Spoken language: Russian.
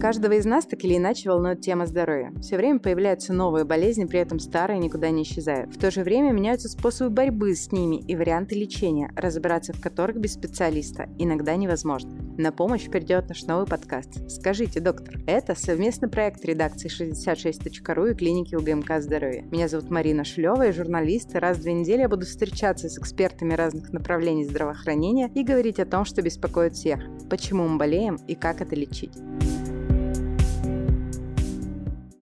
Каждого из нас так или иначе волнует тема здоровья. Все время появляются новые болезни, при этом старые никуда не исчезают. В то же время меняются способы борьбы с ними и варианты лечения, разобраться в которых без специалиста иногда невозможно. На помощь придет наш новый подкаст. Скажите, доктор, это совместный проект редакции 66.ru и клиники УГМК Здоровье. Меня зовут Марина Шлева, я журналист, и раз в две недели я буду встречаться с экспертами разных направлений здравоохранения и говорить о том, что беспокоит всех, почему мы болеем и как это лечить.